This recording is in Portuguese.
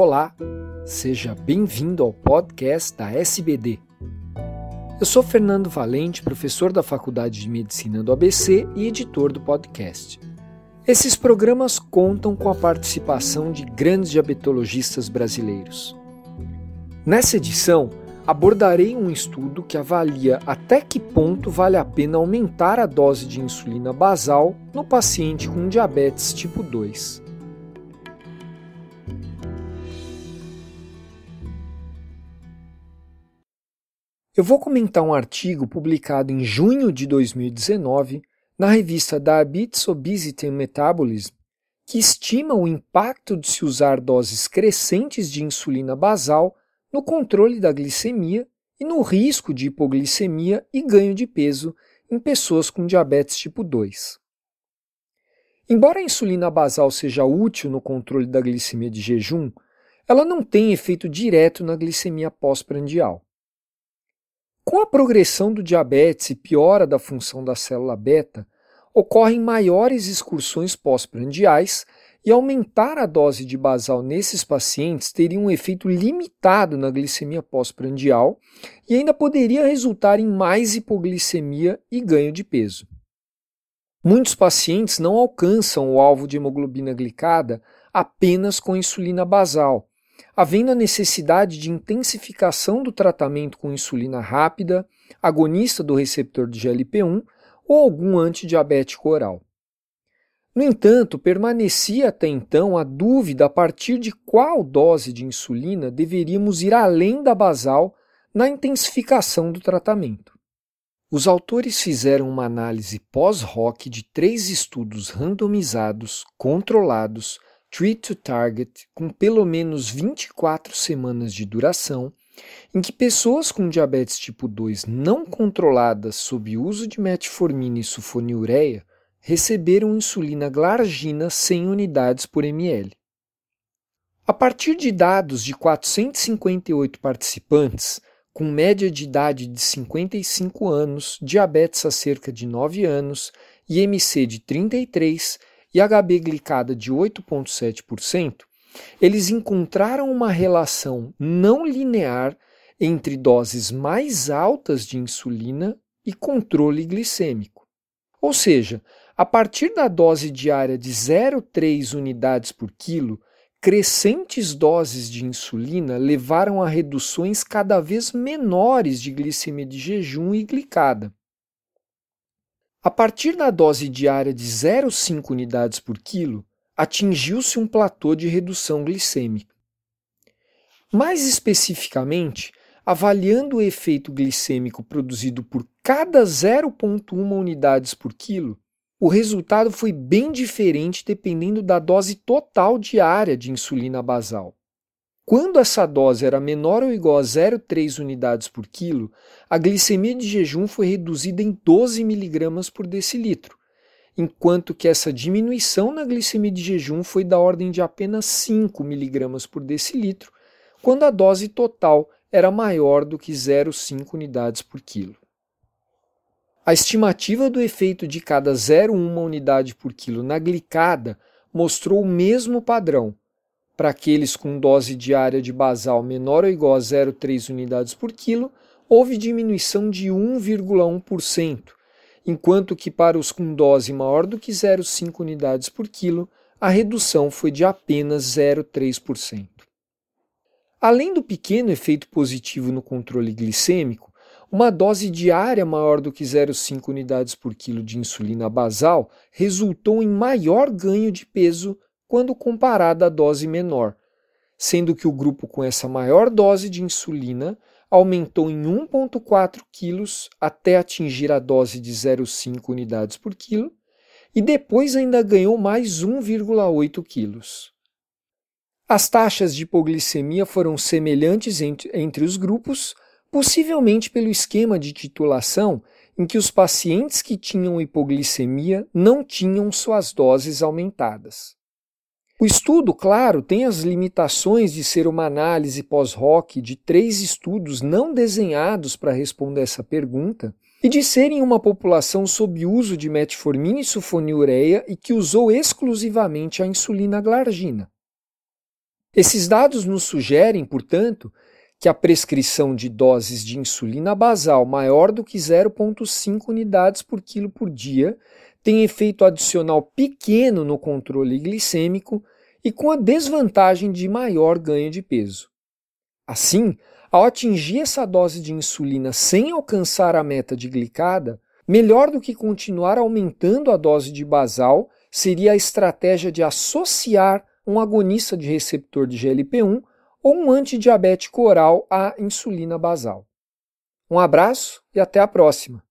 Olá, seja bem-vindo ao podcast da SBD. Eu sou Fernando Valente, professor da Faculdade de Medicina do ABC e editor do podcast. Esses programas contam com a participação de grandes diabetologistas brasileiros. Nessa edição, abordarei um estudo que avalia até que ponto vale a pena aumentar a dose de insulina basal no paciente com diabetes tipo 2. Eu vou comentar um artigo publicado em junho de 2019 na revista Diabetes, Obesity and Metabolism, que estima o impacto de se usar doses crescentes de insulina basal no controle da glicemia e no risco de hipoglicemia e ganho de peso em pessoas com diabetes tipo 2. Embora a insulina basal seja útil no controle da glicemia de jejum, ela não tem efeito direto na glicemia pós-prandial. Com a progressão do diabetes e piora da função da célula beta, ocorrem maiores excursões pós-prandiais e aumentar a dose de basal nesses pacientes teria um efeito limitado na glicemia pós-prandial e ainda poderia resultar em mais hipoglicemia e ganho de peso. Muitos pacientes não alcançam o alvo de hemoglobina glicada apenas com insulina basal, havendo a necessidade de intensificação do tratamento com insulina rápida, agonista do receptor de GLP-1 ou algum antidiabético oral. No entanto, permanecia até então a dúvida a partir de qual dose de insulina deveríamos ir além da basal na intensificação do tratamento. Os autores fizeram uma análise pós-hoc de três estudos randomizados, controlados, Treat to Target com pelo menos 24 semanas de duração, em que pessoas com diabetes tipo 2 não controladas sob uso de metformina e sulfonilureia receberam insulina glargina 100 unidades por ml. A partir de dados de 458 participantes, com média de idade de 55 anos, diabetes há cerca de 9 anos, IMC de 33 e HB glicada de 8,7%, eles encontraram uma relação não linear entre doses mais altas de insulina e controle glicêmico. Ou seja, a partir da dose diária de 0,3 unidades por quilo, crescentes doses de insulina levaram a reduções cada vez menores de glicemia de jejum e glicada. A partir da dose diária de 0,5 unidades por quilo, atingiu-se um platô de redução glicêmica. Mais especificamente, avaliando o efeito glicêmico produzido por cada 0,1 unidades por quilo, o resultado foi bem diferente dependendo da dose total diária de insulina basal. Quando essa dose era menor ou igual a 0,3 unidades por quilo, a glicemia de jejum foi reduzida em 12 mg por decilitro, enquanto que essa diminuição na glicemia de jejum foi da ordem de apenas 5 mg por decilitro, quando a dose total era maior do que 0,5 unidades por quilo. A estimativa do efeito de cada 0,1 unidade por quilo na glicada mostrou o mesmo padrão, para aqueles com dose diária de basal menor ou igual a 0,3 unidades por quilo, houve diminuição de 1,1%, enquanto que para os com dose maior do que 0,5 unidades por quilo, a redução foi de apenas 0,3%. Além do pequeno efeito positivo no controle glicêmico, uma dose diária maior do que 0,5 unidades por quilo de insulina basal resultou em maior ganho de peso quando comparada à dose menor, sendo que o grupo com essa maior dose de insulina aumentou em 1,4 quilos até atingir a dose de 0,5 unidades por quilo e depois ainda ganhou mais 1,8 quilos. As taxas de hipoglicemia foram semelhantes entre, entre os grupos, possivelmente pelo esquema de titulação em que os pacientes que tinham hipoglicemia não tinham suas doses aumentadas. O estudo, claro, tem as limitações de ser uma análise pós-hoc de três estudos não desenhados para responder essa pergunta e de serem uma população sob uso de metformina e sulfonilureia e que usou exclusivamente a insulina glargina. Esses dados nos sugerem, portanto, que a prescrição de doses de insulina basal maior do que 0,5 unidades por quilo por dia tem efeito adicional pequeno no controle glicêmico e com a desvantagem de maior ganho de peso. Assim, ao atingir essa dose de insulina sem alcançar a meta de glicada, melhor do que continuar aumentando a dose de basal seria a estratégia de associar um agonista de receptor de GLP-1 ou um antidiabético oral à insulina basal. Um abraço e até a próxima!